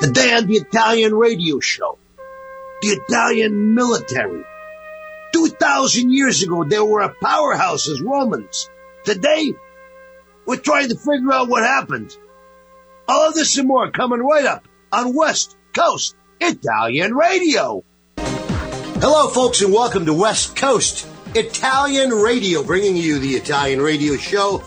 Today on the Italian radio show, the Italian military. 2,000 years ago, they were a powerhouse as Romans. Today, we're trying to figure out what happened. All of this and more coming right up on West Coast Italian Radio. Hello, folks, and welcome to West Coast Italian Radio, bringing you the Italian radio show.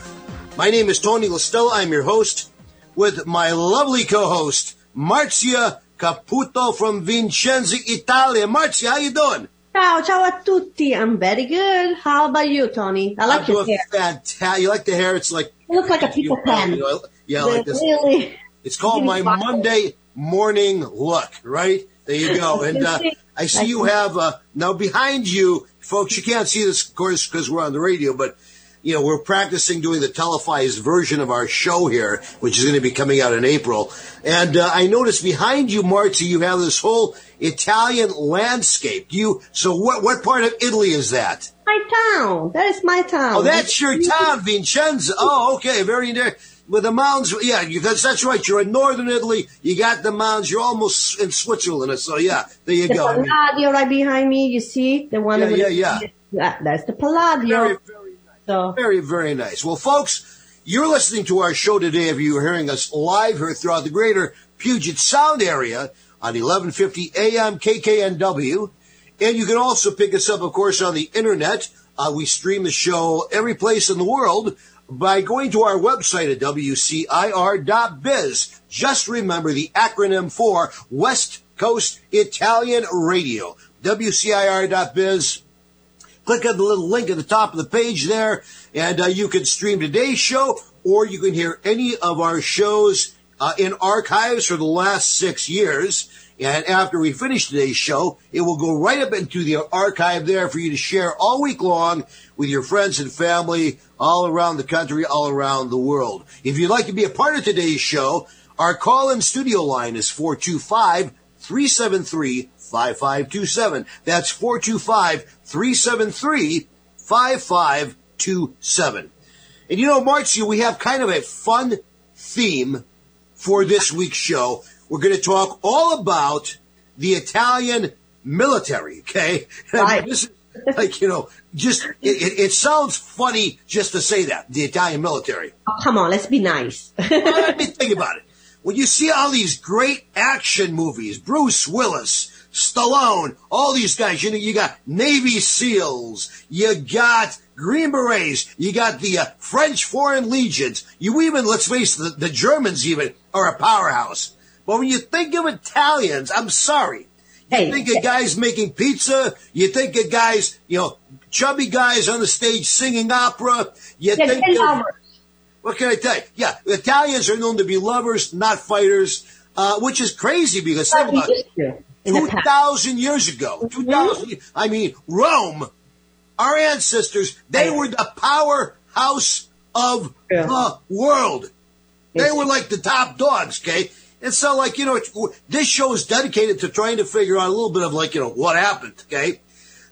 My name is Tony Listella. I'm your host with my lovely co-host, Marzia Caputo from Vicenza, Italia. Marzia, how you doing? Ciao, ciao a tutti. I'm very good. How about you, Tony? I like I'm your hair. fantastic. You like the hair? It's like You look like a Peter Pan. Yeah, I like this. Really? It's called my Monday morning look, right? There you go. And uh, I see you have uh, now behind you, folks. You can't see this, of course, because we're on the radio, but you know we're practicing doing the televised version of our show here, which is going to be coming out in April. And uh, I noticed behind you, Marty, you have this whole Italian landscape. You so what? What part of Italy is that? My town. That is my town. Oh, that's your town, Vicenza. Oh, okay, very near. With the mountains, yeah, you, that's, that's right. You're in northern Italy. You got the mountains. You're almost in Switzerland. So yeah, there you The go. I mean, right behind me. You see the one. Yeah, yeah, the- yeah. That's the Palladio. very, very. So Very, very nice. Well, folks, you're listening to our show today. If you are hearing us live here throughout the greater Puget Sound area on 1150 AM KKNW. And you can also pick us up, of course, on the internet. Uh, we stream the show every place in the world by going to our website at WCIR.biz. Just remember the acronym for West Coast Italian Radio. WCIR.biz click on the little link at the top of the page there, and uh, you can stream today's show, or you can hear any of our shows uh, in archives for the last six years. And after we finish today's show, it will go right up into the archive there for you to share all week long with your friends and family all around the country, all around the world. If you'd like to be a part of today's show, our call-in studio line is 425 373 5527. That's 425 373 5527. And you know, Marcia, we have kind of a fun theme for this week's show. We're going to talk all about the Italian military, okay? Right. this is like, you know, just, it, it, it sounds funny just to say that, the Italian military. oh, come on, let's be nice. Let me think about it. When you see all these great action movies, Bruce Willis, Stallone, all these guys, you know, you got Navy SEALs, you got Green Berets, you got the uh, French Foreign Legions, you even, let's face it, the, the Germans even are a powerhouse. But when you think of Italians, I'm sorry. You Hey, think of guys making pizza, you think of guys, you know, chubby guys on the stage singing opera, you Yeah, think of, what can I tell you? Yeah, Italians are known to be lovers, not fighters, uh, which is crazy because think about it. Used to in the Two years ago, two thousand. I mean, Rome, our ancestors, they were the powerhouse of Yeah. the world. They were like the top dogs, okay? And so, like, you know, this show is dedicated to trying to figure out a little bit of, like, you know, what happened, okay?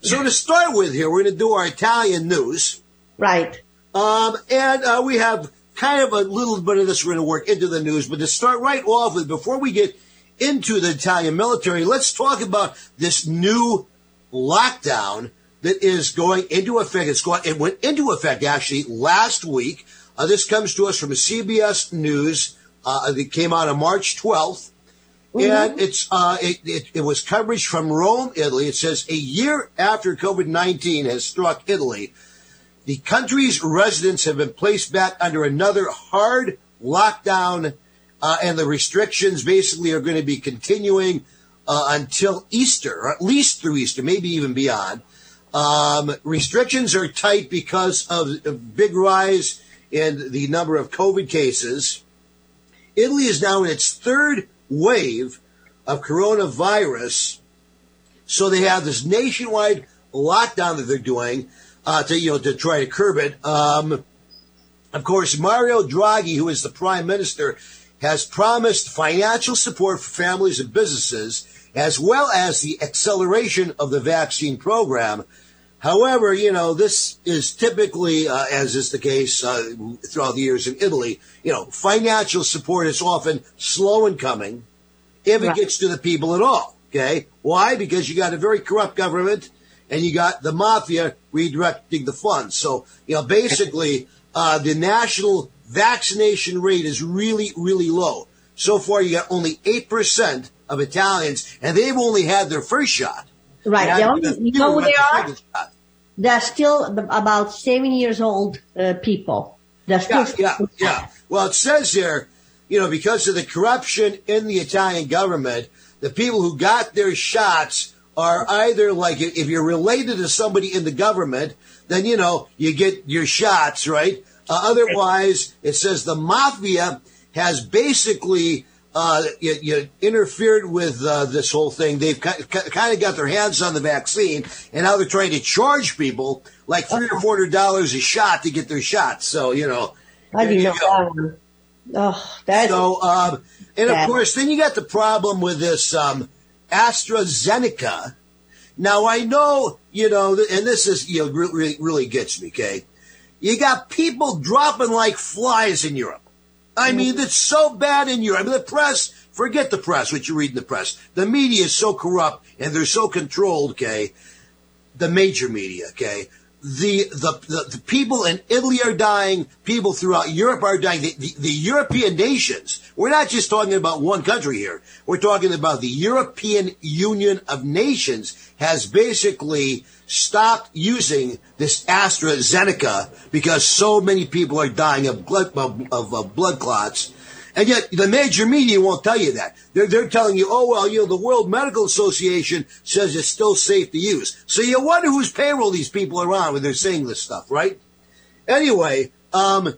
So to start with here, we're going to do our Italian news. Right. Um, and uh, we have kind of a little bit of this we're going to work into the news, but to start right off with, before we get into the Italian military, let's talk about this new lockdown that is going into effect. It's going, it went into effect actually last week. Uh, this comes to us from CBS News. Uh, that came out on March 12th. And it's uh, it, it, it was coverage from Rome, Italy. It says a year after COVID 19 has struck Italy, the country's residents have been placed back under another hard lockdown, uh, and the restrictions basically are going to be continuing uh, until Easter, or at least through Easter, maybe even beyond. Um, restrictions are tight because of a big rise in the number of COVID cases. Italy is now in its third wave of coronavirus. So they have this nationwide lockdown that they're doing uh, to you know to try to curb it. Um, of course, Mario Draghi, who is the prime minister, has promised financial support for families and businesses, as well as the acceleration of the vaccine program. However, you know, this is typically, uh, as is the case uh, throughout the years in Italy, you know, financial support is often slow in coming. if it Right. gets to the people at all. Okay. Why? Because you got a very corrupt government and you got the mafia redirecting the funds. So, you know, basically, uh, the national vaccination rate is really, really low. So far, you got only 8% of Italians and they've only had their first shot. Right. They only, you know who they are? They're still about seven years old uh, people. They're still Yeah, yeah, yeah. Well, it says here, you know, because of the corruption in the Italian government, the people who got their shots are either like, if you're related to somebody in the government, then, you know, you get your shots, right? Uh, otherwise, it says the mafia has basically, uh, you, you interfered with uh, this whole thing. They've kind of got their hands on the vaccine, and now they're trying to charge people like three or four hundred dollars a shot to get their shots. So you know, I you know that. Oh, that's So, um, and of Bad. course, then you got the problem with this um, AstraZeneca. Now I know, you know, and this is you know really really gets me. Okay, you got people dropping like flies in Europe. I mm-hmm. mean, it's so bad in Europe. I mean, the press, forget the press, what you read in the press. The media is so corrupt and they're so controlled, okay? The major media, okay? The, the, the, the people in Italy are dying. People throughout Europe are dying. The, the, the European nations, we're not just talking about one country here. We're talking about the European Union of Nations has basically stopped using this AstraZeneca because so many people are dying of blood, of, of, of blood clots. And yet the major media won't tell you that. They're, they're telling you, oh, well, you know, the World Medical Association says it's still safe to use. So you wonder whose payroll these people are on when they're saying this stuff, right? Anyway, um,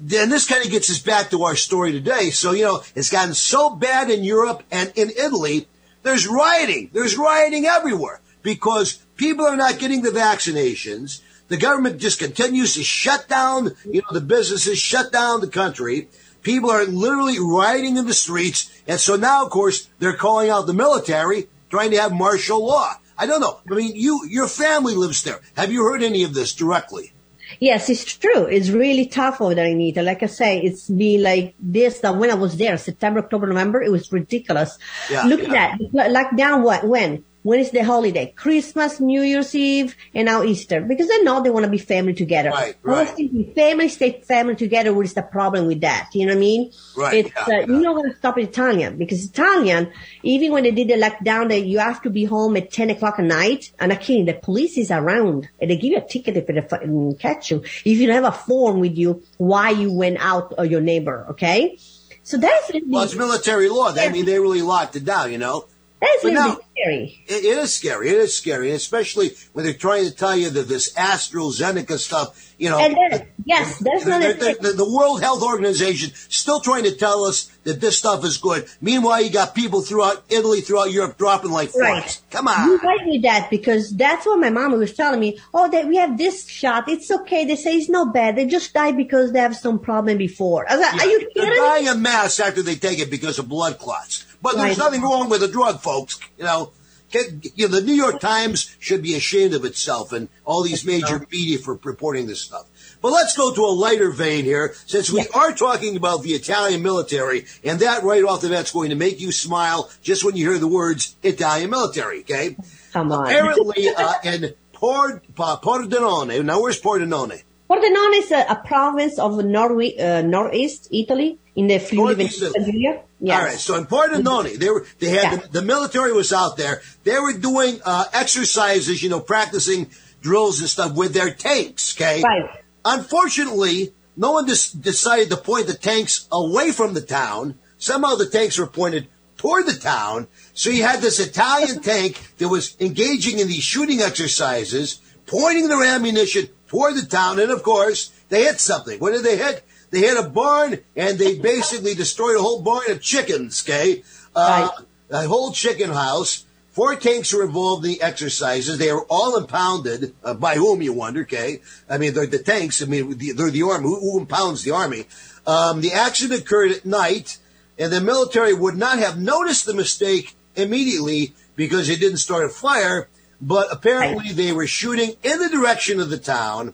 then this kind of gets us back to our story today. So, you know, it's gotten so bad in Europe and in Italy, there's rioting. There's rioting everywhere because people are not getting the vaccinations. The government just continues to shut down, you know, the businesses, shut down the country. People are literally rioting in the streets. And so now, of course, they're calling out the military, trying to have martial law. I don't know. I mean, you, your family lives there. Have you heard any of this directly? Yes, it's true. It's really tough over there in Italy. Like I say, it's been like this that when I was there, September, October, November, it was ridiculous. Yeah, Look yeah. at that. Like Lockdown what? When? When is the holiday? Christmas, New Year's Eve, and now Easter. Because they know they want to be family together. Right, right. thinking family stay family together. What is the problem with that? You know what I mean? Right, It's, yeah, uh, yeah. You're not going to stop Italian because Italian, even when they did the lockdown, that you have to be home at 10 o'clock at night. And again, the police is around and they give you a ticket if they catch you. If you don't have a form with you, why you went out or your neighbor. Okay. So that's Well, it's military law. I mean, they really locked it down, you know? that's but now- scary. It, it is scary. It is scary, especially when they're trying to tell you that this AstraZeneca stuff, you know. And then, yes, that's the, another the, thing. the, the World Health Organization still trying to tell us that this stuff is good. Meanwhile, you got people throughout Italy, throughout Europe, dropping like flies. Right. Come on. You right with that because that's what my mom was telling me. Oh, that we have this shot. It's okay. They say it's not bad. They just died because they have some problem before. I was like, are you kidding? They're dying en mass after they take it because of blood clots. But there's Right. nothing wrong with the drug, folks. You know, Get- you know, the New York Times should be ashamed of itself and all these major media for reporting this stuff. But let's go to a lighter vein here, since we are talking about the Italian military, and that right off the bat's going to make you smile just when you hear the words Italian military. Okay, Come on. apparently uh, in Port, uh, Pordenone. Now, where's Pordenone? Pordenone is a, a province of Norwe- uh, northeast Italy in the Friuli Venezia. Yes. All right. So in Pordenone, they were they had Yeah. the, the military was out there. They were doing uh, exercises, you know, practicing drills and stuff with their tanks. Okay. Right. Unfortunately, no one decided to point the tanks away from the town. Somehow the tanks were pointed toward the town. So you had this Italian tank that was engaging in these shooting exercises, pointing their ammunition toward the town. And of course, they hit something. What did they hit? They hit a barn and they basically destroyed a whole barn of chickens, okay? Uh, a whole chicken house. Four tanks were involved in the exercises. They were all impounded. Uh, by whom, you wonder, okay? I mean, they're the tanks. I mean, they're the army. Who, who impounds the army? Um, the accident occurred at night, and the military would not have noticed the mistake immediately because they didn't start a fire, but apparently they were shooting in the direction of the town.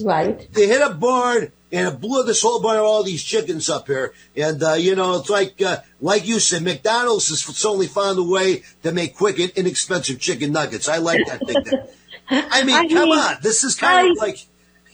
Right. They hit a barn, and it blew this whole bunch of all these chickens up here. And, uh, you know, it's like, uh, like you said, McDonald's has only found a way to make quick and inexpensive chicken nuggets. I like that thing there. I mean, I come mean, on. This is kind I, of like,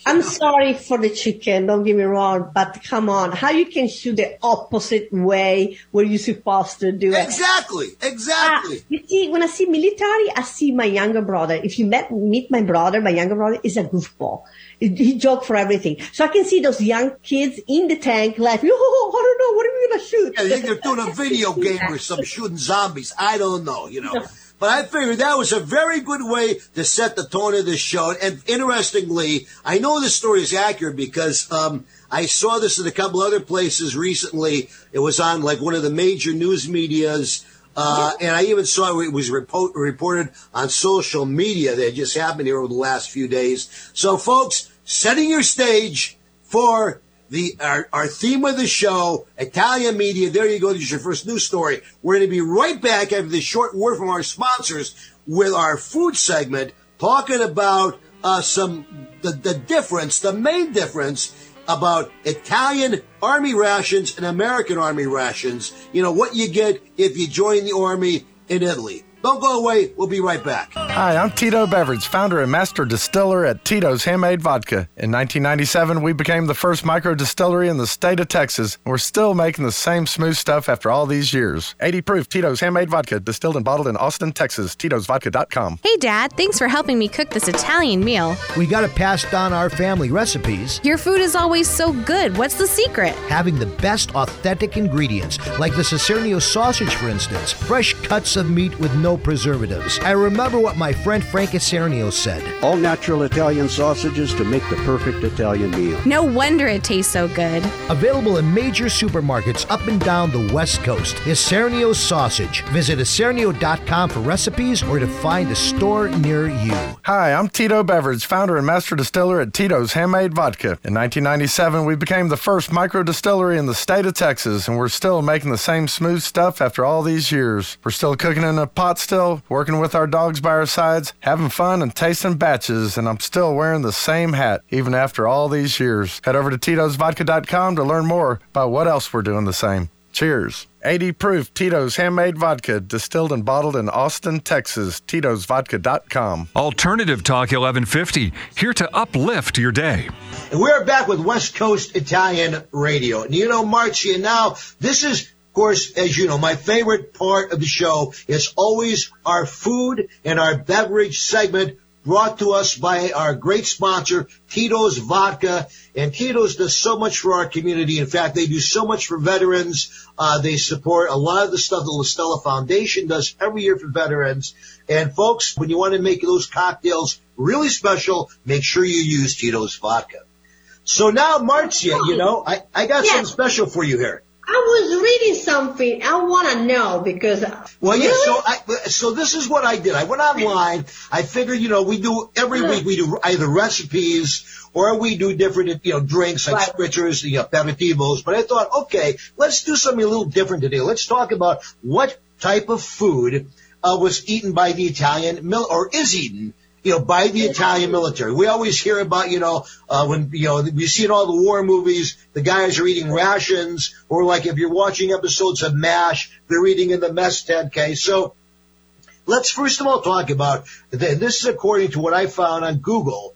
I'm sorry for the chicken, don't get me wrong, but come on, how you can shoot the opposite way where you're supposed to do it? Exactly, exactly. Uh, you see, when I see military, I see my younger brother. If you met, meet my brother, my younger brother is a goofball. He, he joke for everything. So I can see those young kids in the tank laughing, oh, I don't know, what are we going to shoot? Yeah, they're doing a video game or some shooting zombies. I don't know, you know. But I figured that was a very good way to set the tone of the show. And interestingly, I know this story is accurate because um, I saw this in a couple other places recently. It was on like one of the major news medias. Uh, and I even saw it was report, reported on social media that just happened here over the last few days. So, folks, setting your stage for the our, our theme of the show, Italian media. There you go. This is your first news story. We're going to be right back after this short word from our sponsors with our food segment, talking about uh, some the, the difference, the main difference about Italian army rations and American army rations. You know what you get if you join the army in Italy. Don't go away. We'll be right back. Hi, I'm Tito Beveridge, founder and master distiller at Tito's Handmade Vodka. In 1997, we became the first micro distillery in the state of Texas. We're still making the same smooth stuff after all these years. 80 proof Tito's Handmade Vodka, distilled and bottled in Austin, Texas. Tito'sVodka.com. Hey, Dad. Thanks for helping me cook this Italian meal. We got to pass down our family recipes. Your food is always so good. What's the secret? Having the best authentic ingredients, like the Isernio sausage, for instance. Fresh cuts of meat with no preservatives. I remember what my friend Frank Isernio said. All natural Italian sausages to make the perfect Italian meal. No wonder it tastes so good. Available in major supermarkets up and down the West Coast. Isernio's Sausage. Visit isernio.com for recipes or to find a store near you. Hi, I'm Tito Beveridge, founder and master distiller at Tito's Handmade Vodka. In 1997, we became the first micro distillery in the state of Texas, and we're still making the same smooth stuff after all these years. We're still cooking in a pot still, working with our dogs by our sides, having fun and tasting batches, and I'm still wearing the same hat even after all these years. Head over to Tito'sVodka.com to learn more about what else we're doing the same. Cheers. 80 proof Tito's handmade vodka, distilled and bottled in Austin, Texas. Tito'sVodka.com. Alternative Talk 1150, here to uplift your day. And we're back with West Coast Italian Radio. And you know, Marcia, now this is of course, as you know, my favorite part of the show is always our food and our beverage segment brought to us by our great sponsor, Tito's Vodka. And Tito's does so much for our community. In fact, they do so much for veterans. Uh, they support a lot of the stuff the La Stella Foundation does every year for veterans. And folks, when you want to make those cocktails really special, make sure you use Tito's Vodka. So now, Marcia, you know, I, I got something special for you here. I was reading something. I want to know because. Well, yeah. So, I, so this is what I did. I went online. I figured, you know, we do every week. We do either recipes or we do different, you know, drinks like right. spritzers, you know, aperitivos. But I thought, okay, let's do something a little different today. Let's talk about what type of food uh, was eaten by the Italian mil or is eaten you know, by the Italian military. We always hear about, you know, uh, when, you know, we see in all the war movies, the guys are eating rations, or like if you're watching episodes of MASH, they're eating in the mess tent, okay? So, let's first of all talk about, this is according to what I found on Google,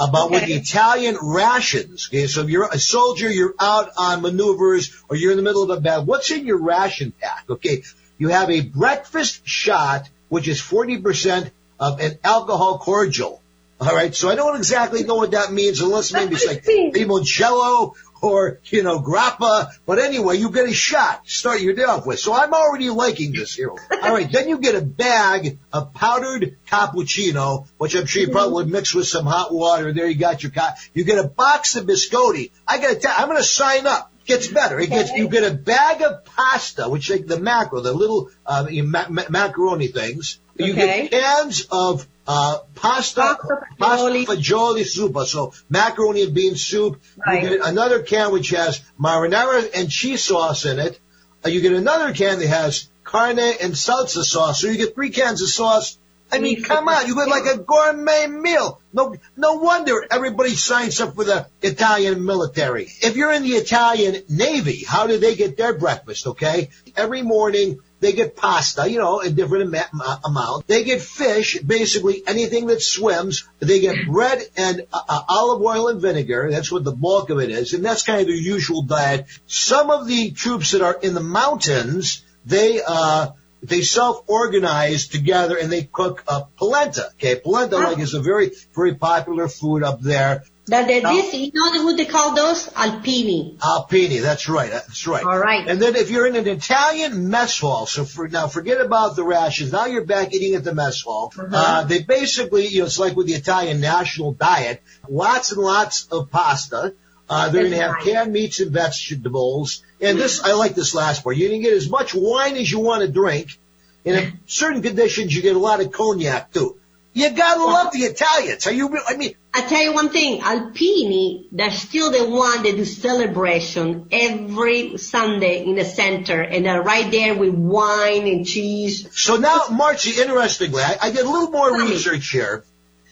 about okay. what the Italian rations, okay? So if you're a soldier, you're out on maneuvers, or you're in the middle of a battle, what's in your ration pack, okay? You have a breakfast shot, which is 40% of an alcohol cordial. All right, so I don't exactly know what that means, unless maybe it's like limoncello or you know grappa. But anyway, you get a shot. Start your day off with. So I'm already liking this here. All right, then you get a bag of powdered cappuccino, which I'm sure you probably would mix with some hot water. There you got your. Co- you get a box of biscotti. I got to tell. I'm going to sign up gets better. It gets you get a bag of pasta, which like the macro, the little uh, ma- ma- macaroni things. You okay. get cans of uh, pasta, pasta fagioli soup, so macaroni and bean soup. Right. You get another can which has marinara and cheese sauce in it. Uh, you get another can that has carne and salsa sauce. So you get three cans of sauce I mean, come on, you get like a gourmet meal. No, no wonder everybody signs up for the Italian military. If you're in the Italian Navy, how do they get their breakfast? Okay, every morning they get pasta, you know, a different ama- amount. They get fish, basically anything that swims. They get bread and uh, uh, olive oil and vinegar. That's what the bulk of it is, and that's kind of their usual diet. Some of the troops that are in the mountains, they uh they self-organize together and they cook uh, polenta. Okay, polenta like is a very very popular food up there. That they, this, you know what they call those? Alpini. Alpini, that's right, that's right. All right. And then if you're in an Italian mess hall, so for now, forget about the rations. Now you're back eating at the mess hall. Uh, they basically, you know, it's like with the Italian national diet, lots and lots of pasta. Uh, they're going to have canned meats and vegetables. And this, I like this last part. You can get as much wine as you want to drink. And in certain conditions, you get a lot of cognac too. You gotta love the Italians. Are you? I mean, I tell you one thing, Alpini, they're still the one that do celebration every Sunday in the center, and they're right there with wine and cheese. so now, Marcy, interestingly, I, I did a little more me. research here.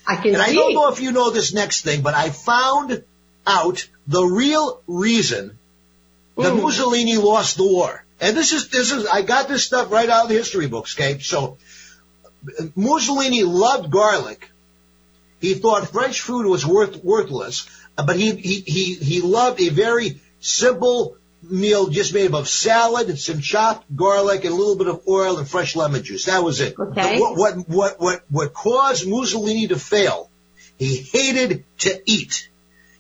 I can And I don't know if you know this next thing, but I found out the real reason that Mm. Mussolini lost the war. And this is, this is, I got this stuff right out of the history books, okay? So, Mussolini loved garlic. He thought French food was worth, worthless, uh, but he, he, he, he loved a very simple meal just made up of salad, and some chopped garlic, and a little bit of oil and fresh lemon juice. That was it. Okay. What, what, what, what, what caused Mussolini to fail? He hated to eat.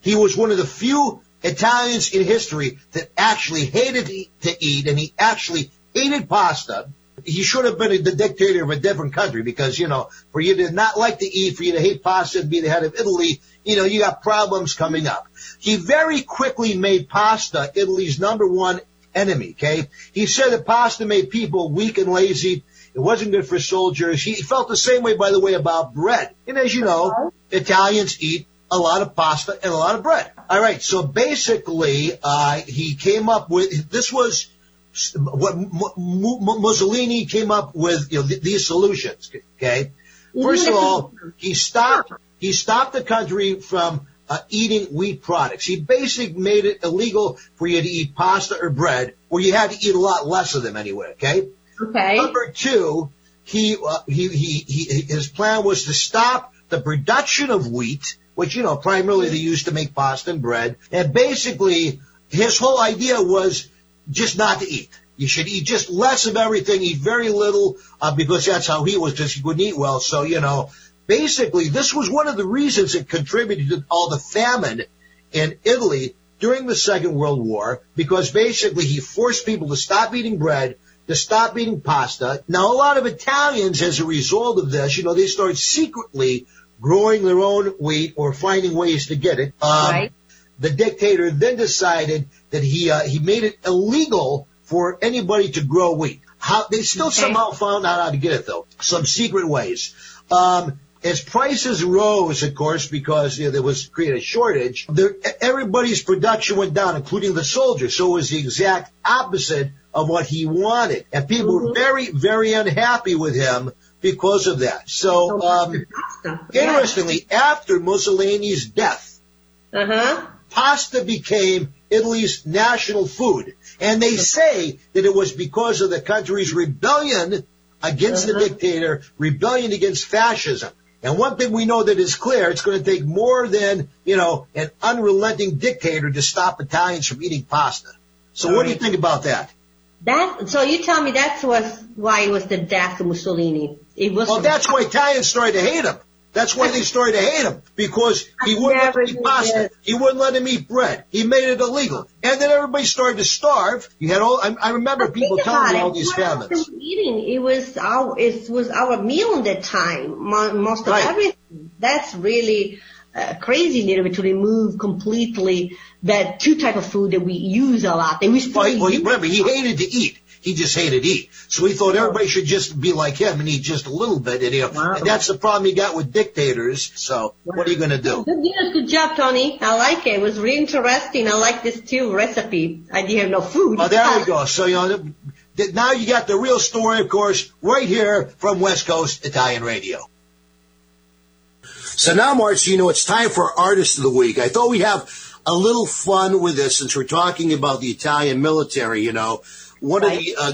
He was one of the few Italians in history that actually hated to eat, and he actually hated pasta. He should have been the dictator of a different country because, you know, for you to not like to eat, for you to hate pasta and be the head of Italy, you know, you got problems coming up. He very quickly made pasta Italy's number one enemy, okay? He said that pasta made people weak and lazy. It wasn't good for soldiers. He felt the same way, by the way, about bread. And as you know, uh-huh. Italians eat a lot of pasta and a lot of bread. All right, so basically, uh, he came up with this was what Mussolini came up with. You know, th- these solutions. Okay, first of all, he stopped he stopped the country from uh, eating wheat products. He basically made it illegal for you to eat pasta or bread, or you had to eat a lot less of them anyway. Okay. Okay. Number two, he, uh, he, he, he, his plan was to stop the production of wheat, which, you know, primarily they used to make and bread. And basically, his whole idea was just not to eat. You should eat just less of everything, eat very little, uh, because that's how he was, because he wouldn't eat well. So, you know, basically, this was one of the reasons that contributed to all the famine in Italy during the Second World War, because basically he forced people to stop eating bread, to stop eating pasta. Now, a lot of Italians, as a result of this, you know, they started secretly growing their own wheat or finding ways to get it. Um, Right. The dictator then decided that he uh, he made it illegal for anybody to grow wheat. How they still Okay. somehow found out how to get it though, some secret ways. Um, as prices rose, of course, because you know, there was created a shortage, there, everybody's production went down, including the soldiers. So it was the exact opposite of what he wanted, and people were very, very unhappy with him because of that. So, um, interestingly, after Mussolini's death, Uh pasta became Italy's national food. And they say that it was because of the country's rebellion against the dictator, rebellion against fascism. And one thing we know that is clear, it's going to take more than, you know, an unrelenting dictator to stop Italians from eating pasta. So what do you think about that? That so you tell me that was why it was the death of Mussolini. It was Well, that's why Italians started to hate him. That's why they started to hate him because he wouldn't let them eat pasta. He wouldn't let him eat bread. He made it illegal, and then everybody started to starve. You had all. I, I remember people telling me all these famines. eating? It was our it was our meal at that time. Most of Right. everything. That's really uh, crazy, little bit to remove completely that two type of food that we use a lot. That we still Well, he, well, remember, he hated to eat. He just hated to eat. So he thought everybody should just be like him and eat just a little bit. And, you know, Wow. and that's the problem you got with dictators. So what are you going to do? Good, yes, good job, Tony. I like it. It was really interesting. I like this too recipe. I didn't have no food. Well, there we go. So, you know, now you got the real story, of course, right here from West Coast Italian Radio. So now, Marcino, it's time for Artist of the Week. I thought we'd have a little fun with this since we're talking about the Italian military, you know. One right. of the uh,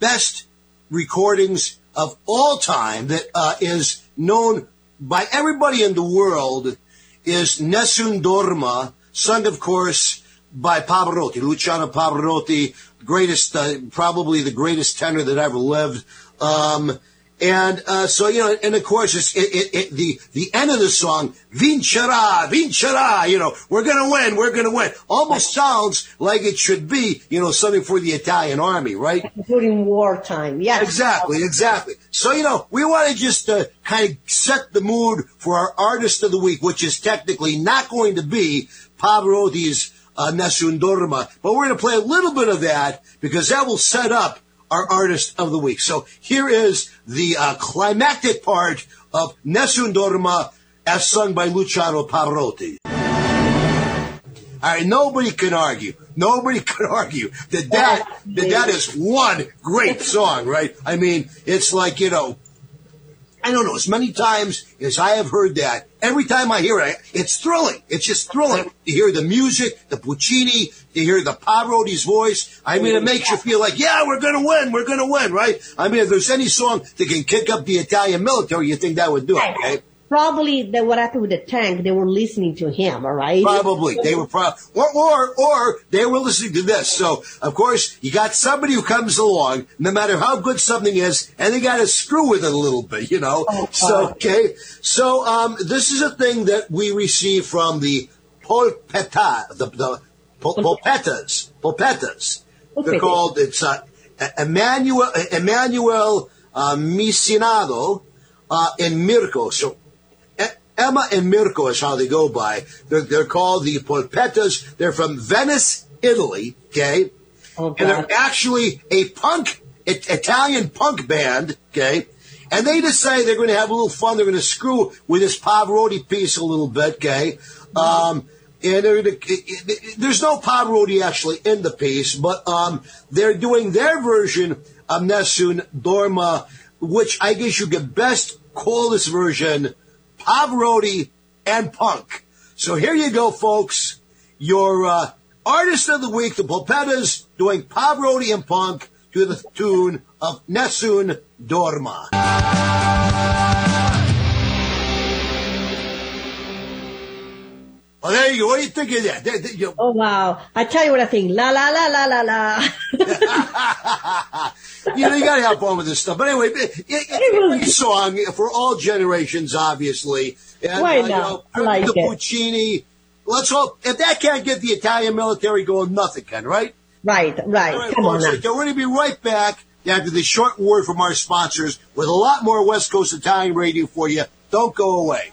best recordings of all time that uh, is known by everybody in the world is Nessun Dorma, sung, of course, by Pavarotti, Luciano Pavarotti, greatest, uh, probably the greatest tenor that ever lived. Um, and uh, so you know, and of course, it's it, it, it, the the end of the song, "Vincerà, vincerà." You know, we're gonna win, we're gonna win. Almost sounds like it should be, you know, something for the Italian army, right? During wartime, yes. Exactly, exactly. So you know, we want to just uh, kind of set the mood for our artist of the week, which is technically not going to be Pavarotti's uh, Nessun Dorma, but we're going to play a little bit of that because that will set up our artist of the week. So here is the uh, climactic part of Nessun Dorma as sung by Luciano Pavarotti. All right, nobody can argue. Nobody can argue that that, that that is one great song, right? I mean, it's like, you know, I don't know, as many times as I have heard that, every time I hear it, it's thrilling. It's just thrilling to hear the music, the Puccini, to hear the Pavarotti's voice. I mean, it makes you feel like, yeah, we're going to win. We're going to win, right? I mean, if there's any song that can kick up the Italian military, you think that would do it, okay? Probably the, what happened with the tank, they were listening to him, all right? Probably. They were probably, or, or, or they were listening to this. So, of course, you got somebody who comes along, no matter how good something is, and they got to screw with it a little bit, you know? Oh, so, okay. So, um, this is a thing that we receive from the polpetta, the, the polpettas, polpettas. They're called, it's, uh, Emmanuel, Emmanuel, uh, Misinado, uh, and Mirko. So Emma and Mirko is how they go by. They're, they're called the Polpettas. They're from Venice, Italy. Okay. Okay. And they're actually a punk, Italian punk band. Okay. And they decide they're going to have a little fun. They're going to screw with this Pavarotti piece a little bit. Okay. Um, and there's no Pavarotti actually in the piece, but um, they're doing their version of Nessun Dorma, which I guess you could best call this version Pavarotti, and Punk. So here you go, folks. Your uh, artist of the week, the Polpettas, doing Pavarotti and Punk to the tune of Nessun Dorma. Oh, there you go. What do you think of that? There, there, you oh, wow. I tell you what I think. La, la, la, la, la, la. you know, you got to have fun with this stuff. But anyway, a song for all generations, obviously. And, Why uh, not? You know, I like the it. Puccini. Let's hope. If that can't get the Italian military going, nothing can, right? Right, right. right Come on now. We're going to be right back after the short word from our sponsors with a lot more West Coast Italian radio for you. Don't go away.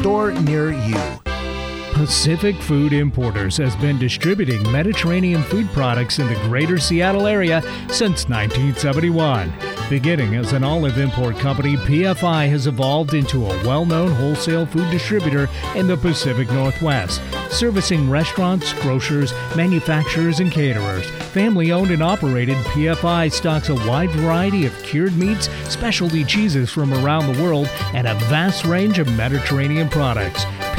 store near you. Pacific Food Importers has been distributing Mediterranean food products in the greater Seattle area since 1971. Beginning as an olive import company, PFI has evolved into a well known wholesale food distributor in the Pacific Northwest, servicing restaurants, grocers, manufacturers, and caterers. Family owned and operated, PFI stocks a wide variety of cured meats, specialty cheeses from around the world, and a vast range of Mediterranean products.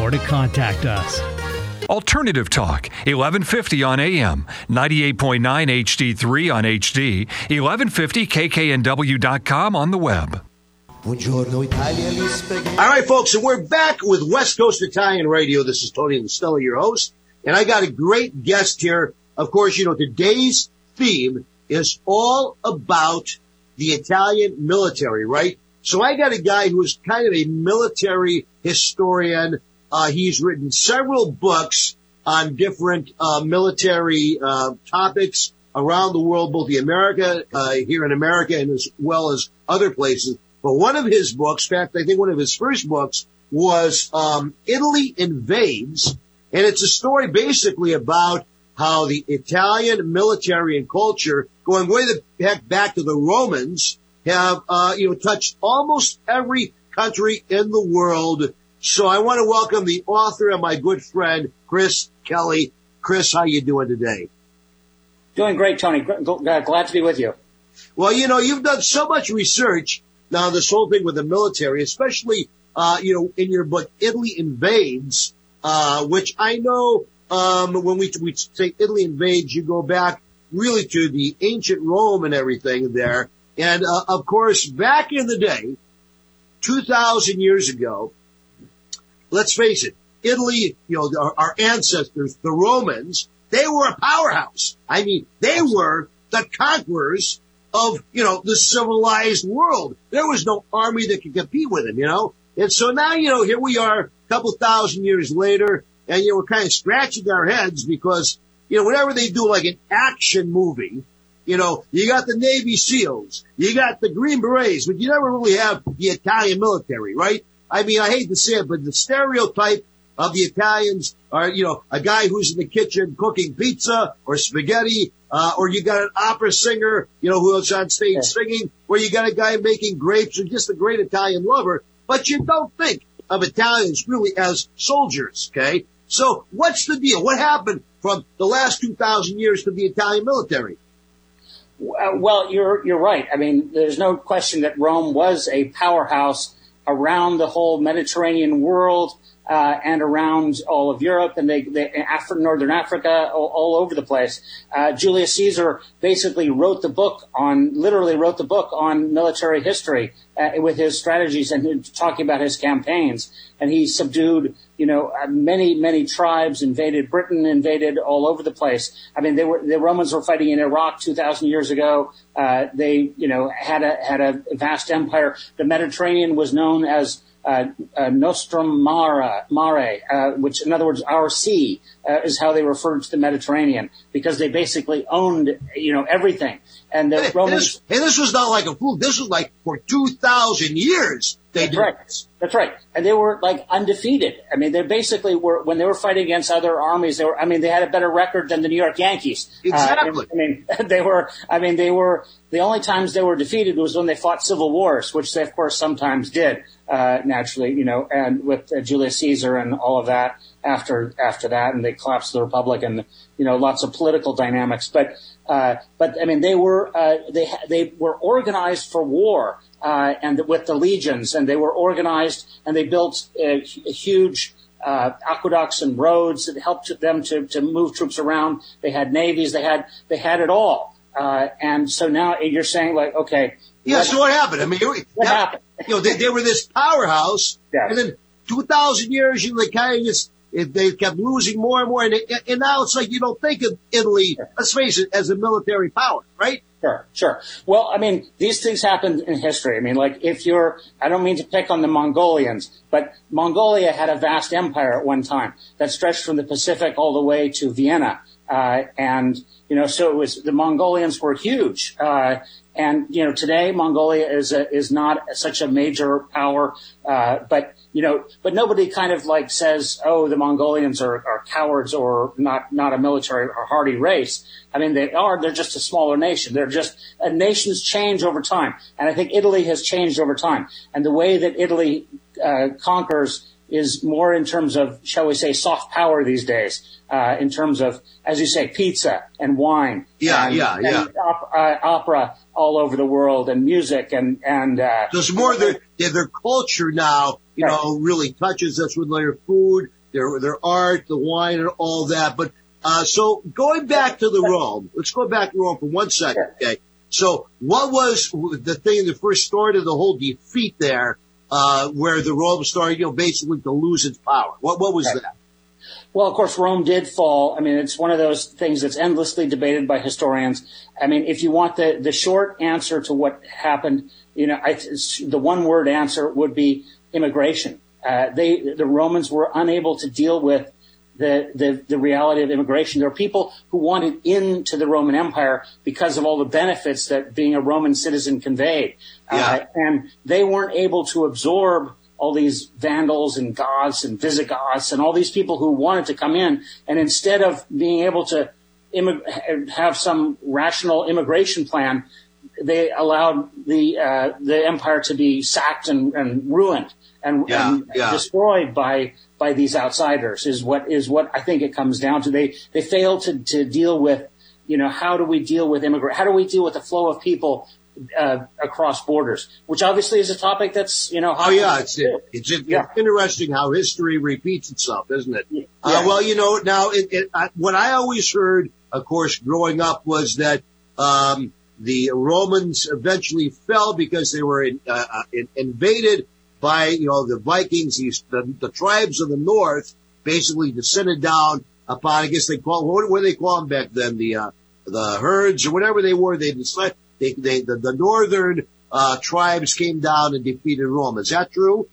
or to contact us. Alternative Talk, 1150 on AM, 98.9 HD3 on HD, 1150kknw.com on the web. All right, folks, and we're back with West Coast Italian Radio. This is Tony Stella, your host, and I got a great guest here. Of course, you know, today's theme is all about the Italian military, right? So I got a guy who is kind of a military historian. Uh, he's written several books on different uh, military uh, topics around the world, both the America uh, here in America and as well as other places. But one of his books, in fact, I think one of his first books was um, Italy Invades, and it's a story basically about how the Italian military and culture, going way the heck back to the Romans, have uh, you know touched almost every country in the world. So I want to welcome the author and my good friend Chris Kelly. Chris, how you doing today? Doing great, Tony. Glad to be with you. Well, you know, you've done so much research now. This whole thing with the military, especially uh, you know in your book Italy Invades, uh, which I know um, when we we say Italy invades, you go back really to the ancient Rome and everything there. And uh, of course, back in the day, 2,000 years ago, let's face it, Italy, you know, our, our, ancestors, the Romans, they were a powerhouse. I mean, they were the conquerors of, you know, the civilized world. There was no army that could compete with them, you know? And so now, you know, here we are a couple thousand years later, and, you know, we're kind of scratching our heads because, you know, whenever they do like an action movie, you know, you got the Navy SEALs, you got the Green Berets, but you never really have the Italian military, right? I mean, I hate to say it, but the stereotype of the Italians are, you know, a guy who's in the kitchen cooking pizza or spaghetti, uh, or you got an opera singer, you know, who's on stage singing, or you got a guy making grapes or just a great Italian lover, but you don't think of Italians really as soldiers, okay? So what's the deal? What happened from the last 2,000 years to the Italian military? Uh, well, you're you're right. I mean, there's no question that Rome was a powerhouse around the whole Mediterranean world uh, and around all of Europe and they, they Northern Africa, all, all, over the place. Uh, Julius Caesar basically wrote the book on, literally wrote the book on military history uh, with his strategies and talking about his campaigns. And he subdued, you know, uh, many, many tribes, invaded Britain, invaded all over the place. I mean, they were, the Romans were fighting in Iraq 2,000 years ago. Uh, they, you know, had a, had a vast empire. The Mediterranean was known as Nostrum Mare, mare uh, which in other words, our sea uh, is how they referred to the Mediterranean because they basically owned, you know, everything. And the hey, Romans. And this, this, was not like a fluke. This was like for 2,000 years they That's right. this. That's right. And they were like undefeated. I mean, they basically were, when they were fighting against other armies, they were, I mean, they had a better record than the New York Yankees. Exactly. Uh, I mean, they were, I mean, they were, the only times they were defeated was when they fought civil wars, which they of course sometimes did, uh, naturally, you know, and with uh, Julius Caesar and all of that after, after that, and they collapsed the Republic and, you know, lots of political dynamics. But, uh, but I mean, they were, uh, they, they were organized for war uh, and with the legions, and they were organized and they built a, a huge uh, aqueducts and roads that helped them to, to move troops around. They had navies, they had they had it all. Uh, and so now you're saying like, okay, yeah. So what happened? I mean, what that, happened? you know, they, they were this powerhouse, yeah. and then two thousand years, you know, they kind of just they kept losing more and more, and, it, and now it's like you don't think of Italy, let's face it, as a military power, right? Sure, sure. Well, I mean, these things happen in history. I mean, like if you're, I don't mean to pick on the Mongolians, but Mongolia had a vast empire at one time that stretched from the Pacific all the way to Vienna. Uh, and, you know, so it was, the Mongolians were huge. Uh, and, you know, today Mongolia is a, is not such a major power, uh, but, you know, but nobody kind of like says, oh, the Mongolians are, are cowards or not, not a military or hardy race. I mean, they are, they're just a smaller nation. They're just, uh, nations change over time. And I think Italy has changed over time. And the way that Italy, uh, conquers is more in terms of, shall we say, soft power these days, uh, in terms of, as you say, pizza and wine. Yeah, and, yeah, yeah. op- uh, opera all over the world and music and, and, uh, There's more their, their culture now, you know, really touches us with their food, their, their art, the wine and all that. But, uh, so going back to the Rome, let's go back to Rome for one second. Okay. So what was the thing that first started the whole defeat there, uh, where the Rome started, you know, basically to lose its power? What, what was that? Well, of course, Rome did fall. I mean, it's one of those things that's endlessly debated by historians. I mean, if you want the, the short answer to what happened, you know, I, the one word answer would be immigration. Uh, they, the Romans were unable to deal with the, the, the reality of immigration. There are people who wanted into the Roman Empire because of all the benefits that being a Roman citizen conveyed. Yeah. Uh, and they weren't able to absorb all these Vandals and Goths and Visigoths and all these people who wanted to come in. And instead of being able to immig- have some rational immigration plan, they allowed the uh, the empire to be sacked and, and ruined and, Yeah, and yeah. destroyed by by these outsiders. Is what is what I think it comes down to. They they failed to to deal with you know how do we deal with immigrant? How do we deal with the flow of people uh, across borders? Which obviously is a topic that's you know Oh yeah, it's Yeah. it's, it's Yeah. interesting how history repeats itself, isn't it? Yeah. Uh, well, you know, now it, it, I, what I always heard, of course, growing up was that um, the Romans eventually fell because they were in, uh, uh, in, invaded by you know the Vikings, these, the, the tribes of the north, basically descended down upon. I guess they call what, what do they call them back then? The uh, the herds or whatever they were. They they, they the, the northern uh, tribes came down and defeated Rome. Is that true?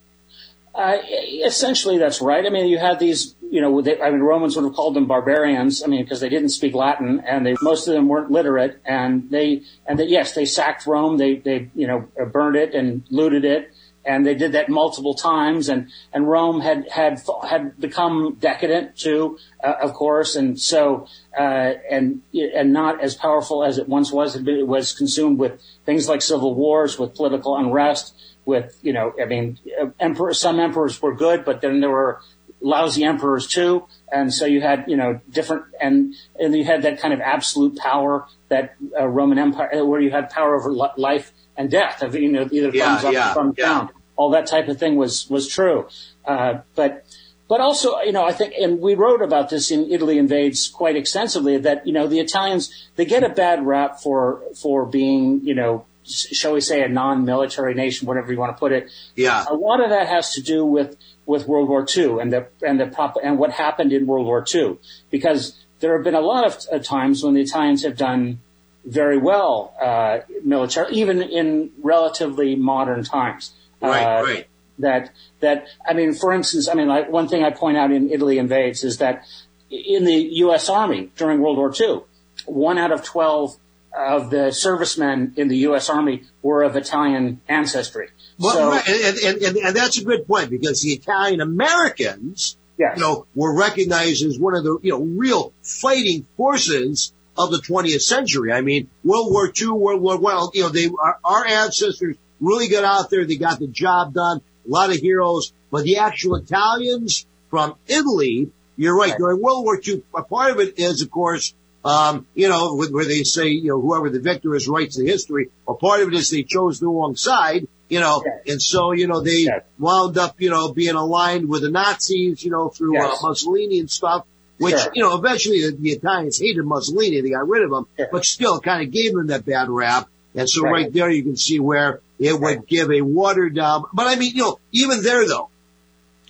Uh, essentially, that's right. I mean, you had these, you know, they, I mean, Romans would have called them barbarians. I mean, because they didn't speak Latin, and they most of them weren't literate, and they, and they, yes, they sacked Rome. They, they, you know, burned it and looted it, and they did that multiple times. And and Rome had had had become decadent too, uh, of course, and so uh, and and not as powerful as it once was. It was consumed with things like civil wars, with political unrest with, you know, I mean, emperor, some emperors were good, but then there were lousy emperors too. And so you had, you know, different, and, and you had that kind of absolute power that uh, Roman Empire, where you had power over li- life and death of, you know, either Yeah, thumbs up yeah, or thumbs yeah. down. All that type of thing was, was true. Uh, but, but also, you know, I think, and we wrote about this in Italy Invades quite extensively, that, you know, the Italians, they get a bad rap for, for being, you know, shall we say a non-military nation, whatever you want to put it. Yeah. A lot of that has to do with, with World War II and the, and the prop, and what happened in World War II. Because there have been a lot of uh, times when the Italians have done very well, uh, military, even in relatively modern times. Right, Uh, right. that that I mean, for instance, I mean, like one thing I point out in Italy invades is that in the U.S. Army during World War II, one out of twelve of the servicemen in the U.S. Army were of Italian ancestry. Well, so, right, and, and, and, and that's a good point because the Italian Americans, yes, you know, were recognized as one of the, you know, real fighting forces of the 20th century. I mean, World War II, World War One, you know, they, our, our ancestors really got out there. They got the job done. A lot of heroes, but the actual Italians from Italy, you're right, during World War II, a part of it is, of course, um, you know, where where they say, you know, whoever the victor is writes the history. Or part of it is they chose the wrong side, you know, Yes. and so, you know, they Yes. wound up, you know, being aligned with the Nazis, you know, through Yes. uh, Mussolini and stuff. Which, Sure. you know, eventually the, the Italians hated Mussolini. They got rid of him, Sure. but still kind of gave him that bad rap. And so right, Right. there you can see where it would Right. give a watered down. But I mean, you know, even there though,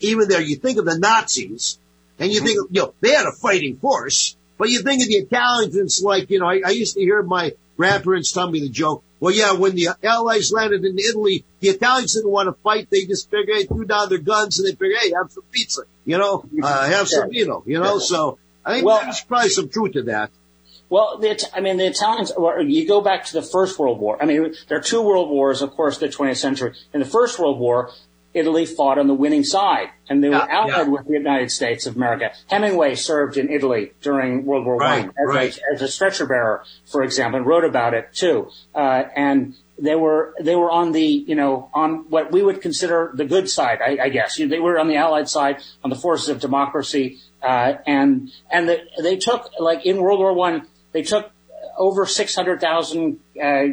even there, you think of the Nazis and you mm-hmm. think, you know, they had a fighting force, but you think of the Italians, it's like, you know, I, I used to hear my grandparents tell me the joke. Well, yeah, when the Allies landed in Italy, the Italians didn't want to fight. They just figured, they threw down their guns and they figured, hey, have some pizza, you know, uh, have some, you know, you know, so, I think Well- there's probably some truth to that. Well, the, I mean, the Italians, you go back to the First World War. I mean, there are two world wars, of course, the 20th century. In the First World War, Italy fought on the winning side, and they were allied yeah. with the United States of America. Hemingway served in Italy during World War Right, One as, right. a, as a stretcher bearer, for example, and wrote about it too. Uh, and they were they were on the you know on what we would consider the good side, I, I guess. You- They were on the Allied side, on the forces of democracy, uh, and and the, they took like in World War One, they took over 600,000 uh,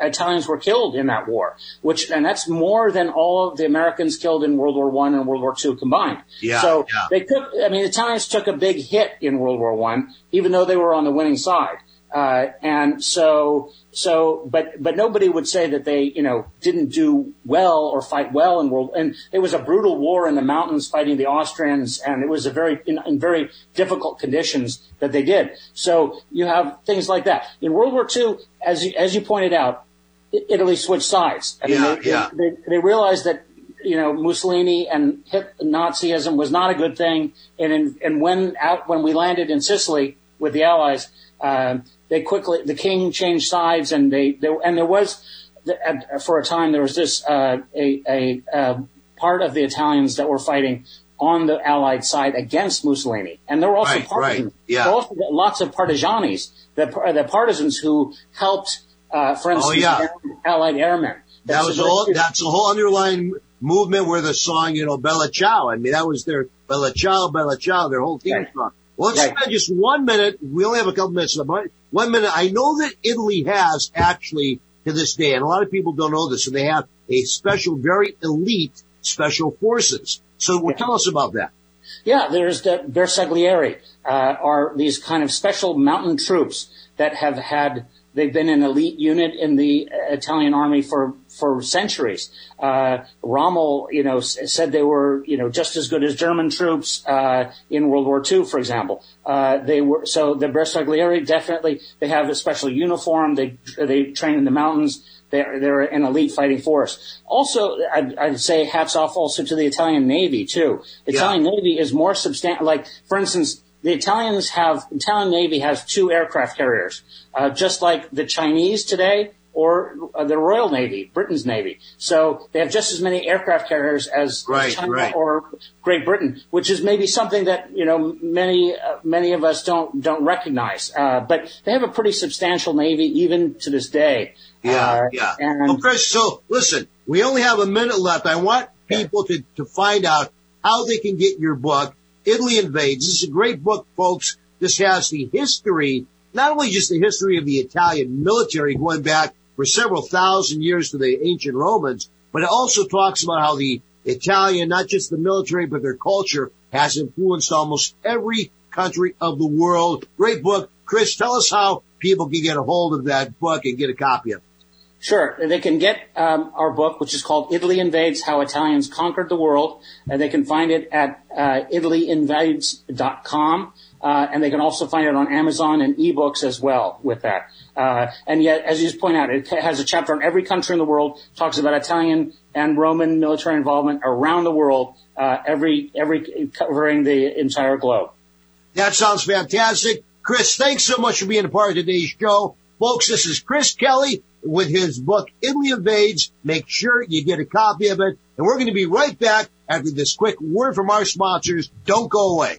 Italians were killed in that war, which and that's more than all of the Americans killed in World War One and World War Two combined. Yeah, so yeah. they took. I mean, the Italians took a big hit in World War One, even though they were on the winning side. Uh, and so, so, but, but nobody would say that they, you know, didn't do well or fight well in world. And it was a brutal war in the mountains fighting the Austrians, and it was a very, in, in very difficult conditions that they did. So you have things like that. In World War II, as you, as you pointed out, Italy switched sides. I mean, Yeah, they, yeah. they, they realized that you know Mussolini and Hit- Nazism was not a good thing, and in, and when out when we landed in Sicily with the Allies, um, they quickly the king changed sides, and they, they and there was for a time there was this uh, a, a uh, part of the Italians that were fighting on the Allied side against Mussolini, and there were also Right, partisans. right, yeah. Also lots of partisanis, the the partisans who helped, uh, for instance, Oh, yeah. Allied airmen. That was all. a that's a whole underlying movement where the song, you know, Bella Ciao. I mean, that was their Bella Ciao, Bella Ciao, their whole theme Right. song. Well, let's Right. spend just one minute. We only have a couple minutes One minute. I know that Italy has actually to this day, and a lot of people don't know this, so they have a special, very elite special forces. So well, tell us about that. Yeah, there's the Bersaglieri, uh, are these kind of special mountain troops that have had, they've been an elite unit in the uh, Italian army for, for centuries. Uh, Rommel, you know, s- said they were, you know, just as good as German troops, uh, in World War II, for example. Uh, they were, so the Bersaglieri definitely, they have a special uniform, they, they train in the mountains, they're, they're an elite fighting force. Also, I'd, I'd say hats off also to the Italian Navy too. The Yeah. Italian Navy is more substantial. Like, for instance, the Italians have, Italian Navy has two aircraft carriers, uh, just like the Chinese today or uh, the Royal Navy, Britain's Navy. So they have just as many aircraft carriers as, Right, China right. or Great Britain, which is maybe something that you know many uh, many of us don't don't recognize. Uh, but they have a pretty substantial navy even to this day. Yeah, Uh, yeah. And Well, Chris, so listen, we only have a minute left. I want people to, to find out how they can get your book, Italy Invades. This is a great book, folks. This has the history, not only just the history of the Italian military going back for several thousand years to the ancient Romans, but it also talks about how the Italian, not just the military, but their culture has influenced almost every country of the world. Great book. Chris, tell us how people can get a hold of that book and get a copy of it. Sure. They can get um, our book, which is called Italy Invades How Italians Conquered the World. And they can find it at uh, ItalyInvades.com. Uh, and they can also find it on Amazon and ebooks as well with that. Uh, and yet, as you just point out, it has a chapter on every country in the world, talks about Italian and Roman military involvement around the world, uh, every, every, covering the entire globe. That sounds fantastic. Chris, thanks so much for being a part of today's show. Folks, this is Chris Kelly with his book, Italy Invades. Make sure you get a copy of it. And we're going to be right back after this quick word from our sponsors. Don't go away.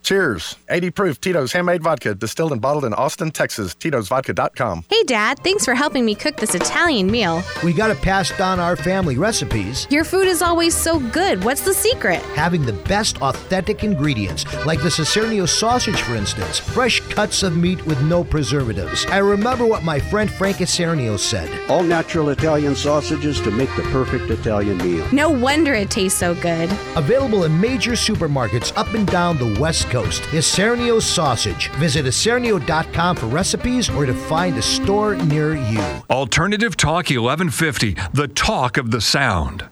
Cheers. 80 proof Tito's Handmade Vodka, distilled and bottled in Austin, Texas. Tito'sVodka.com. Hey, Dad, thanks for helping me cook this Italian meal. We got to pass down our family recipes, Your food is always so good. What's the secret? having the best authentic ingredients, like the Isernio sausage, for instance, fresh cuts of meat with no preservatives. I remember what my friend Frank Isernio said. All natural Italian sausages to make the perfect Italian meal. No wonder it tastes so good. Available in major supermarkets up and down the West Coast. Toast. Isernio sausage. Visit isernio.com for recipes or to find a store near you. Alternative Talk 1150, the talk of the sound.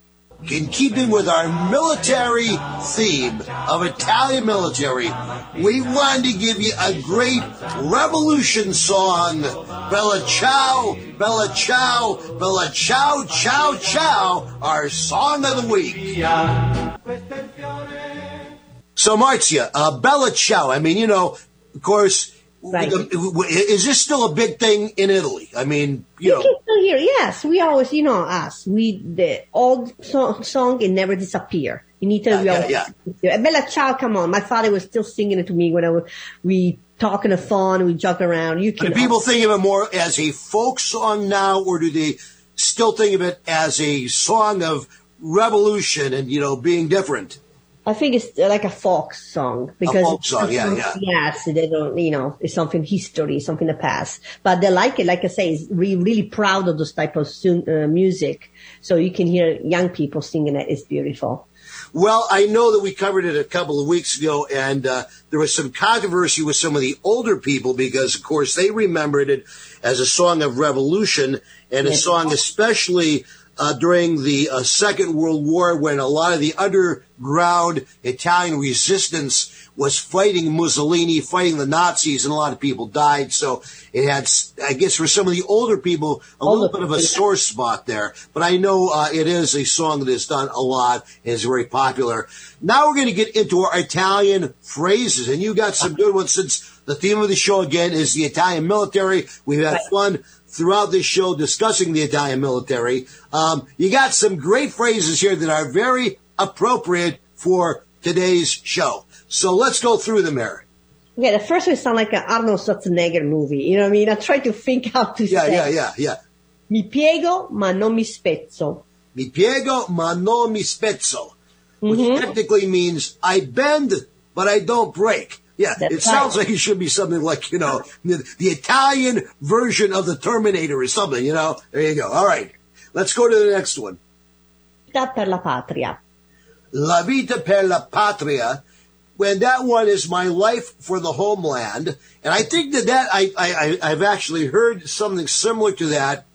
In keeping with our military theme of Italian military, we wanted to give you a great revolution song. Bella Ciao, Bella Ciao, Bella Ciao, Ciao, Ciao, our song of the week. So, Marcia, uh, Bella Ciao, I mean, you know, of course, Right. is this still a big thing in Italy? I mean, you know, still hear, yes. We always, you know, us. We the old so- song it never disappear. In Italy, we Yeah, always. yeah, Bella ciao, come on. My father was still singing it to me when I was, we talk on the phone, we joke around. You do can. people think of it more as a folk song now, or do they still think of it as a song of revolution and, you know, being different? I think it's like a folk song because folk song, yeah, yeah. Yes, they don't, you know, it's something history, something the past. But they like it, like I say, is re- really proud of those type of sing, uh, music. So you can hear young people singing it. It's beautiful. Well, I know that we covered it a couple of weeks ago, and uh, there was some controversy with some of the older people because, of course, they remembered it as a song of revolution and a Yes. song especially uh, during the uh, Second World War when a lot of the underground Italian resistance was fighting Mussolini, fighting the Nazis, and a lot of people died. So it had, I guess, for some of the older people, a little bit of a sore spot there. But I know uh, it is a song that is done a lot and is very popular. Now we're going to get into our Italian phrases, and you got some good ones since the theme of the show again is the Italian military. We've had fun throughout this show discussing the Italian military. Um, you got some great phrases here that are very appropriate for today's show. So let's go through them, Aaron. Yeah, the first one sound like an Arnold Schwarzenegger movie. You know what I mean? I try to think how to Yeah, say. yeah, yeah, yeah. Mi piego, ma non mi spezzo. Mi piego, ma non mi spezzo. Which Mm-hmm. technically means I bend, but I don't break. Yeah, That's it sounds like it should be something like, you know, the, the Italian version of the Terminator or something, you know? There you go. All right. Let's go to the next one. Vita per la patria. La vita per la patria. When that one is my life for the homeland. And I think that that, I, I, I- I've actually heard something similar to that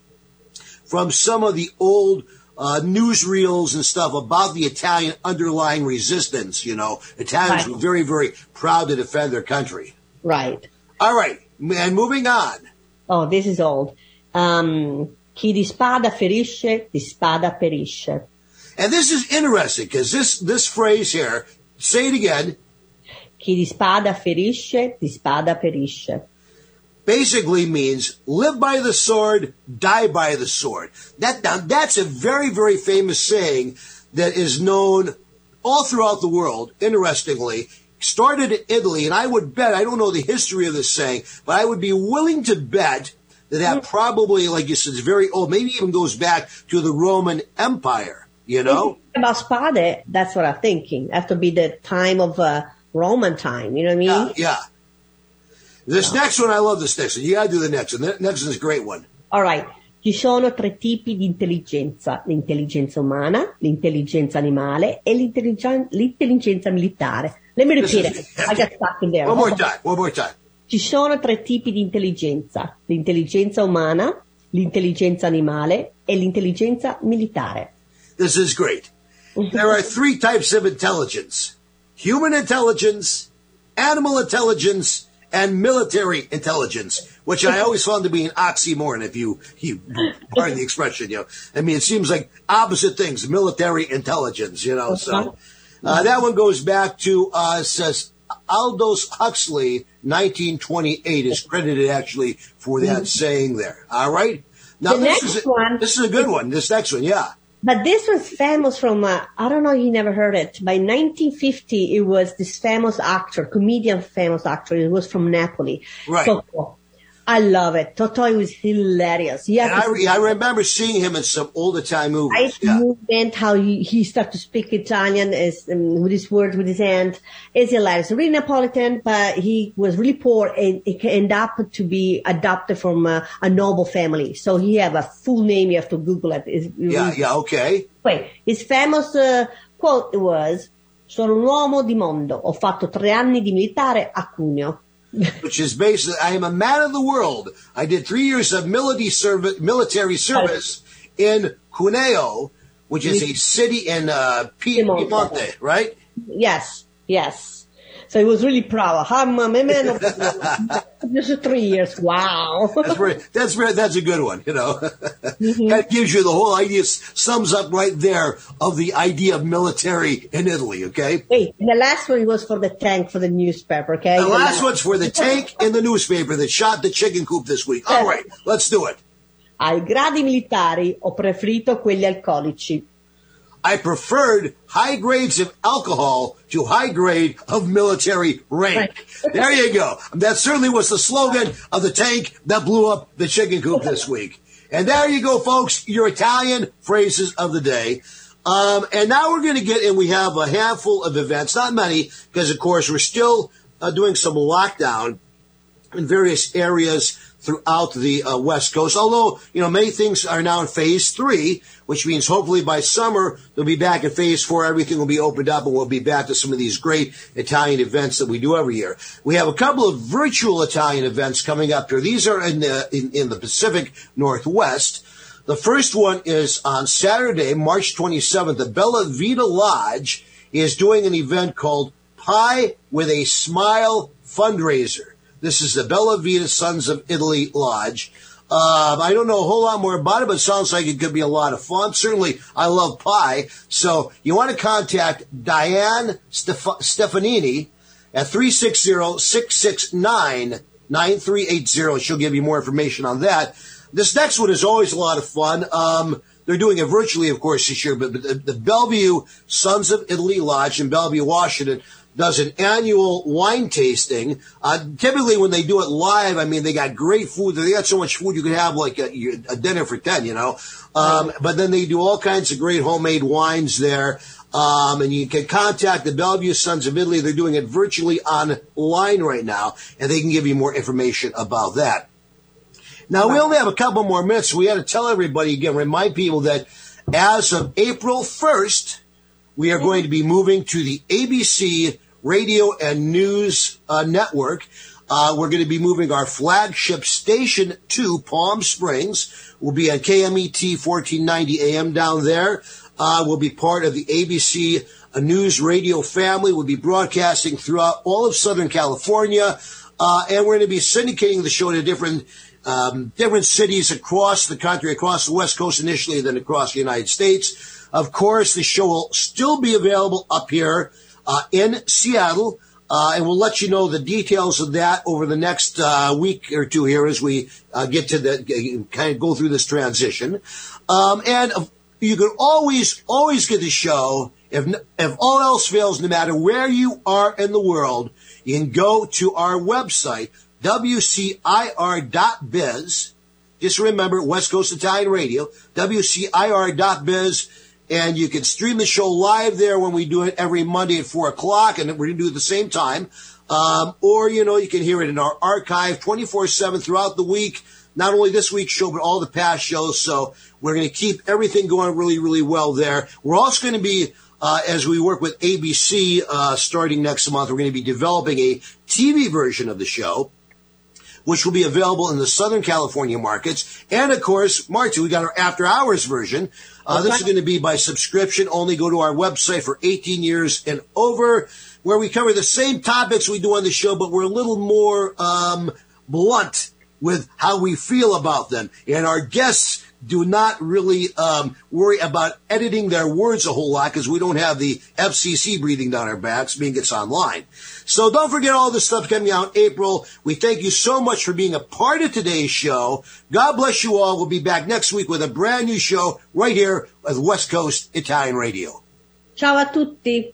from some of the old uh, newsreels and stuff about the Italian underlying resistance. You know, Italians Right. were very, very proud to defend their country. Right. All right. And moving on. Oh, this is old. Um, chi di spada ferisce, di spada perisce. And this is interesting because this, this phrase here, say it again, Chi di spada ferisce, di spada perisce. Basically means live by the sword, die by the sword. That now that's a very very famous saying that is known all throughout the world. Interestingly, started in Italy, and I would bet I don't know the history of this saying, but I would be willing to bet that that probably, like you said, is very old. Maybe even goes back to the Roman Empire. You know. About spade, that's what I'm thinking. Have to be the time of uh, Roman time. You know what I mean? Yeah, yeah. This next one, I love this next one. You gotta do the next one. The next one is a great one. All right. Ci sono tre tipi di intelligenza, l'intelligenza umana, l'intelligenza animale e l'intelligen- l'intelligenza militare. Let me repeat it. I got stuck in there. One more time. One more time. Ci sono tre tipi di intelligenza, l'intelligenza umana, l'intelligenza animale e l'intelligenza militare. This is great. There are three types of intelligence human intelligence, animal intelligence, and military intelligence, which I always found to be an oxymoron, if you, you pardon the expression, you know. I mean, it seems like opposite things, military intelligence, you know, so. Uh, that one goes back to, uh, says Aldous Huxley, 1928 is credited actually for that saying there. All right. Now The this is a, one- this is a good one. This next one, yeah. But this was famous from, uh, I don't know, you never heard it. By 1950, it was this famous actor, comedian famous actor. It was from Napoli. Right. Toto. I love it. Toto was hilarious. He And I, re- I remember seeing him in some older time movies. Yeah. movement, how he, he started to speak Italian is, um, with his words, with his hand. It's hilarious. Really Napolitan, but he was really poor and it can end up to be adopted from a, a noble family. So he have a full name. You have to Google it. It's Yeah, really- yeah, okay. Wait, his famous uh, quote was, Sono un uomo di mondo. Ho fatto tre anni di militare a Cuneo. Which is basically, I am a man of the world. I did three years of military service, military service in Cuneo, which is a city in uh, right? Yes, yes. So he was really proud. I'm a man of just three years. Wow. That's very, that's very, that's a good one, you know. Mm-hmm. that gives you the whole idea, sums up right there of the idea of military in Italy, okay? Wait, the last one was for the tank for the newspaper, okay? The last one's for the tank in the newspaper that shot the chicken coop this week. All right, let's do it. Ai gradi militari ho preferito quelli alcolici. I preferred high grades of alcohol to high grade of military rank. There you go. That certainly was the slogan of the tank that blew up the chicken coop this week. And there you go, folks, your Italian phrases of the day. Um, and now we're going to get, and we have a handful of events, not many, because of course we're still uh, doing some lockdown in various areas throughout the uh, West Coast. Although, you know, many things are now in phase three, which means hopefully by summer they'll be back in phase four. Everything will be opened up and we'll be back to some of these great Italian events that we do every year. We have a couple of virtual Italian events coming up here. These are in the, in, in the Pacific Northwest. The first one is on Saturday, March 27th. The Bella Vita Lodge is doing an event called Pie with a Smile fundraiser. This is the Bella Vita Sons of Italy Lodge. Uh, I don't know a whole lot more about it, but it sounds like it could be a lot of fun. Certainly, I love pie. So you want to contact Diane Stef- Stefanini at 360-669-9380. She'll give you more information on that. This next one is always a lot of fun. Um, they're doing it virtually, of course, this year, but, but the, the Bellevue Sons of Italy Lodge in Bellevue, Washington does an annual wine tasting. Uh, typically, when they do it live, I mean, they got great food. They got so much food you could have like a, a dinner for ten, you know. Um, but then they do all kinds of great homemade wines there. Um, and you can contact the Bellevue Sons of Italy. They're doing it virtually online right now, and they can give you more information about that. Now, we only have a couple more minutes. We had to tell everybody again, remind people that as of April 1st, we are going to be moving to the ABC radio and news uh, network. Uh, we're going to be moving our flagship station to Palm Springs. We'll be on KMET 1490 AM down there. Uh, we'll be part of the ABC uh, News Radio family. We'll be broadcasting throughout all of Southern California. Uh, and we're going to be syndicating the show to different um, different cities across the country, across the West Coast initially, then across the United States. Of course, the show will still be available up here uh, in Seattle. Uh, and we'll let you know the details of that over the next uh, week or two here as we uh, get to the kind of go through this transition. Um, and you can always always get the show if if all else fails, no matter where you are in the world, you can go to our website wcir.biz. Just remember West Coast Italian Radio, wcir.biz and you can stream the show live there when we do it every Monday at four o'clock, and we're going to do it at the same time. Um, or you know, you can hear it in our archive twenty four seven throughout the week. Not only this week's show, but all the past shows. So we're going to keep everything going really, really well there. We're also going to be uh, as we work with ABC uh, starting next month, we're going to be developing a TV version of the show which will be available in the Southern California markets. And of course, Marty, we got our after hours version. Uh, this is going to be by subscription only. Go to our website for 18 years and over, where we cover the same topics we do on the show, but we're a little more um, blunt with how we feel about them. And our guests do not really um, worry about editing their words a whole lot because we don't have the FCC breathing down our backs, being it's online. So don't forget all this stuff coming out in April. We thank you so much for being a part of today's show. God bless you all. We'll be back next week with a brand new show right here at West Coast Italian Radio. Ciao a tutti.